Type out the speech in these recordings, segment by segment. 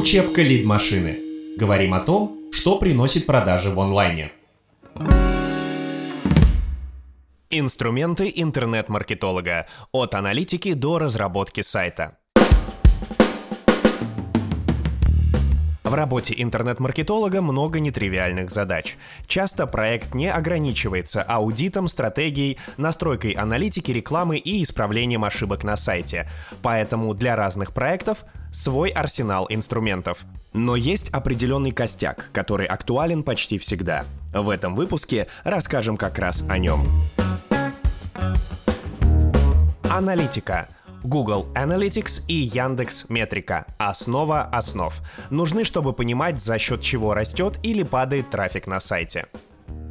Учебка лид-машины. Говорим о том, что приносит продажи в онлайне. Инструменты интернет-маркетолога. От аналитики до разработки сайта. В работе интернет-маркетолога много нетривиальных задач. Часто проект не ограничивается аудитом, стратегией, настройкой аналитики, рекламы и исправлением ошибок на сайте. Поэтому для разных проектов свой арсенал инструментов. Но есть определенный костяк, который актуален почти всегда. В этом выпуске расскажем как раз о нем. Аналитика – Google Analytics и Яндекс Метрика – основа основ. Нужны, чтобы понимать, за счет чего растет или падает трафик на сайте.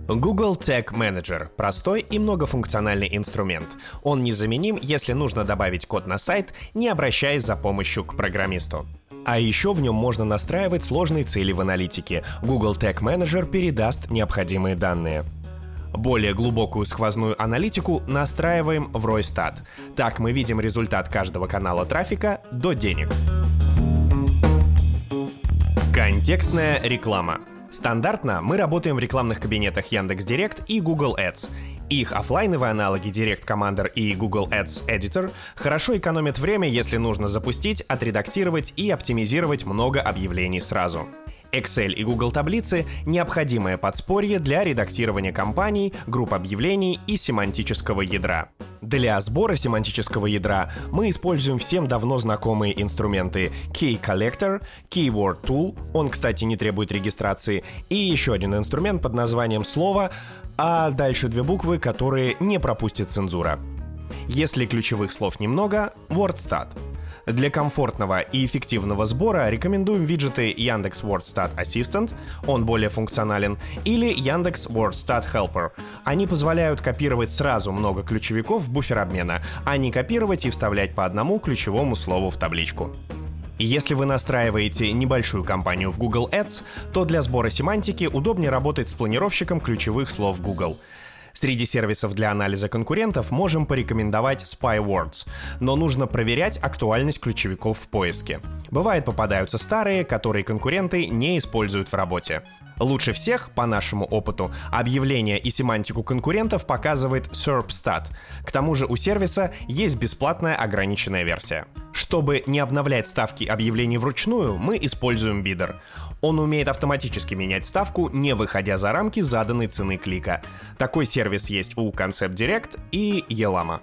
Google Tag Manager – простой и многофункциональный инструмент. Он незаменим, если нужно добавить код на сайт, не обращаясь за помощью к программисту. А еще в нем можно настраивать сложные цели в аналитике. Google Tag Manager передаст необходимые данные. Более глубокую сквозную аналитику настраиваем в Ройстат. Так мы видим результат каждого канала трафика до денег. Контекстная реклама. Стандартно мы работаем в рекламных кабинетах Яндекс.Директ и Google Ads. Их офлайновые аналоги Direct Commander и Google Ads Editor хорошо экономят время, если нужно запустить, отредактировать и оптимизировать много объявлений сразу. Excel и Google таблицы — необходимое подспорье для редактирования кампаний, групп объявлений и семантического ядра. Для сбора семантического ядра мы используем всем давно знакомые инструменты Key Collector, Keyword Tool, он, кстати, не требует регистрации, и еще один инструмент под названием «Слово», а дальше две буквы, которые не пропустит цензура. Если ключевых слов немного — WordStat — для комфортного и эффективного сбора рекомендуем виджеты Яндекс WordStat Assistant, он более функционален, или Яндекс WordStat Helper. Они позволяют копировать сразу много ключевиков в буфер обмена, а не копировать и вставлять по одному ключевому слову в табличку. Если вы настраиваете небольшую кампанию в Google Ads, то для сбора семантики удобнее работать с планировщиком ключевых слов Google. Среди сервисов для анализа конкурентов можем порекомендовать SpyWords, но нужно проверять актуальность ключевиков в поиске. Бывает попадаются старые, которые конкуренты не используют в работе. Лучше всех, по нашему опыту, объявления и семантику конкурентов показывает SERPstat. К тому же у сервиса есть бесплатная ограниченная версия. Чтобы не обновлять ставки объявлений вручную, мы используем Bidder. Он умеет автоматически менять ставку, не выходя за рамки заданной цены клика. Такой сервис есть у Concept Direct и Elama.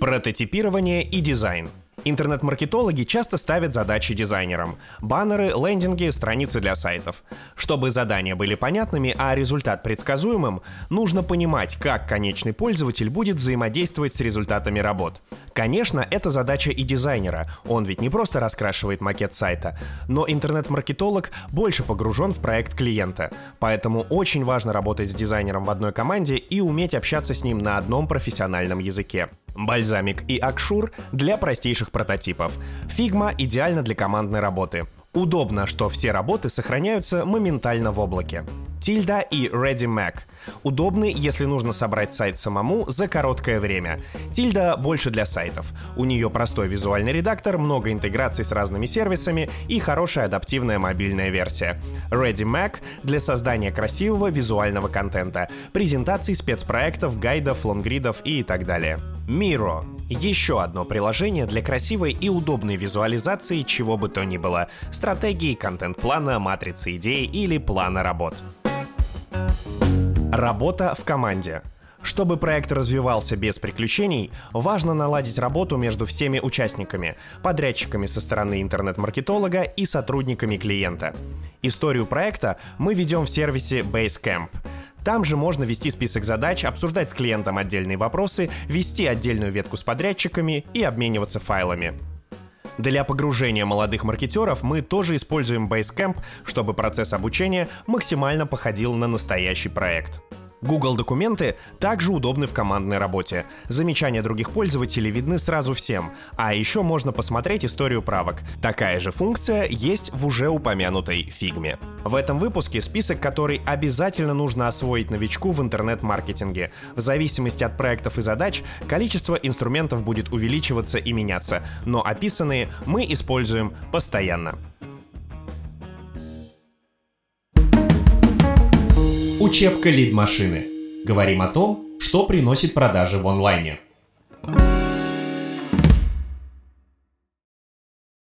Прототипирование и дизайн – Интернет-маркетологи часто ставят задачи дизайнерам. Баннеры, лендинги, страницы для сайтов. Чтобы задания были понятными, а результат предсказуемым, нужно понимать, как конечный пользователь будет взаимодействовать с результатами работ. Конечно, это задача и дизайнера, он ведь не просто раскрашивает макет сайта, но интернет-маркетолог больше погружен в проект клиента, поэтому очень важно работать с дизайнером в одной команде и уметь общаться с ним на одном профессиональном языке. Бальзамик и Акшур для простейших прототипов. Фигма идеально для командной работы. Удобно, что все работы сохраняются моментально в облаке. Тильда и Ready Mac. Удобны, если нужно собрать сайт самому за короткое время. Тильда больше для сайтов. У нее простой визуальный редактор, много интеграций с разными сервисами и хорошая адаптивная мобильная версия. Ready Mac для создания красивого визуального контента, презентаций спецпроектов, гайдов, лонгридов и так далее. Miro — еще одно приложение для красивой и удобной визуализации чего бы то ни было — стратегии, контент-плана, матрицы идей или плана работ. Работа в команде. Чтобы проект развивался без приключений, важно наладить работу между всеми участниками, подрядчиками со стороны интернет-маркетолога и сотрудниками клиента. Историю проекта мы ведем в сервисе Basecamp — там же можно вести список задач, обсуждать с клиентом отдельные вопросы, вести отдельную ветку с подрядчиками и обмениваться файлами. Для погружения молодых маркетеров мы тоже используем Basecamp, чтобы процесс обучения максимально походил на настоящий проект. Google документы также удобны в командной работе. Замечания других пользователей видны сразу всем, а еще можно посмотреть историю правок. Такая же функция есть в уже упомянутой фигме. В этом выпуске список, который обязательно нужно освоить новичку в интернет-маркетинге. В зависимости от проектов и задач, количество инструментов будет увеличиваться и меняться, но описанные мы используем постоянно. Учебка лид-машины. Говорим о том, что приносит продажи в онлайне.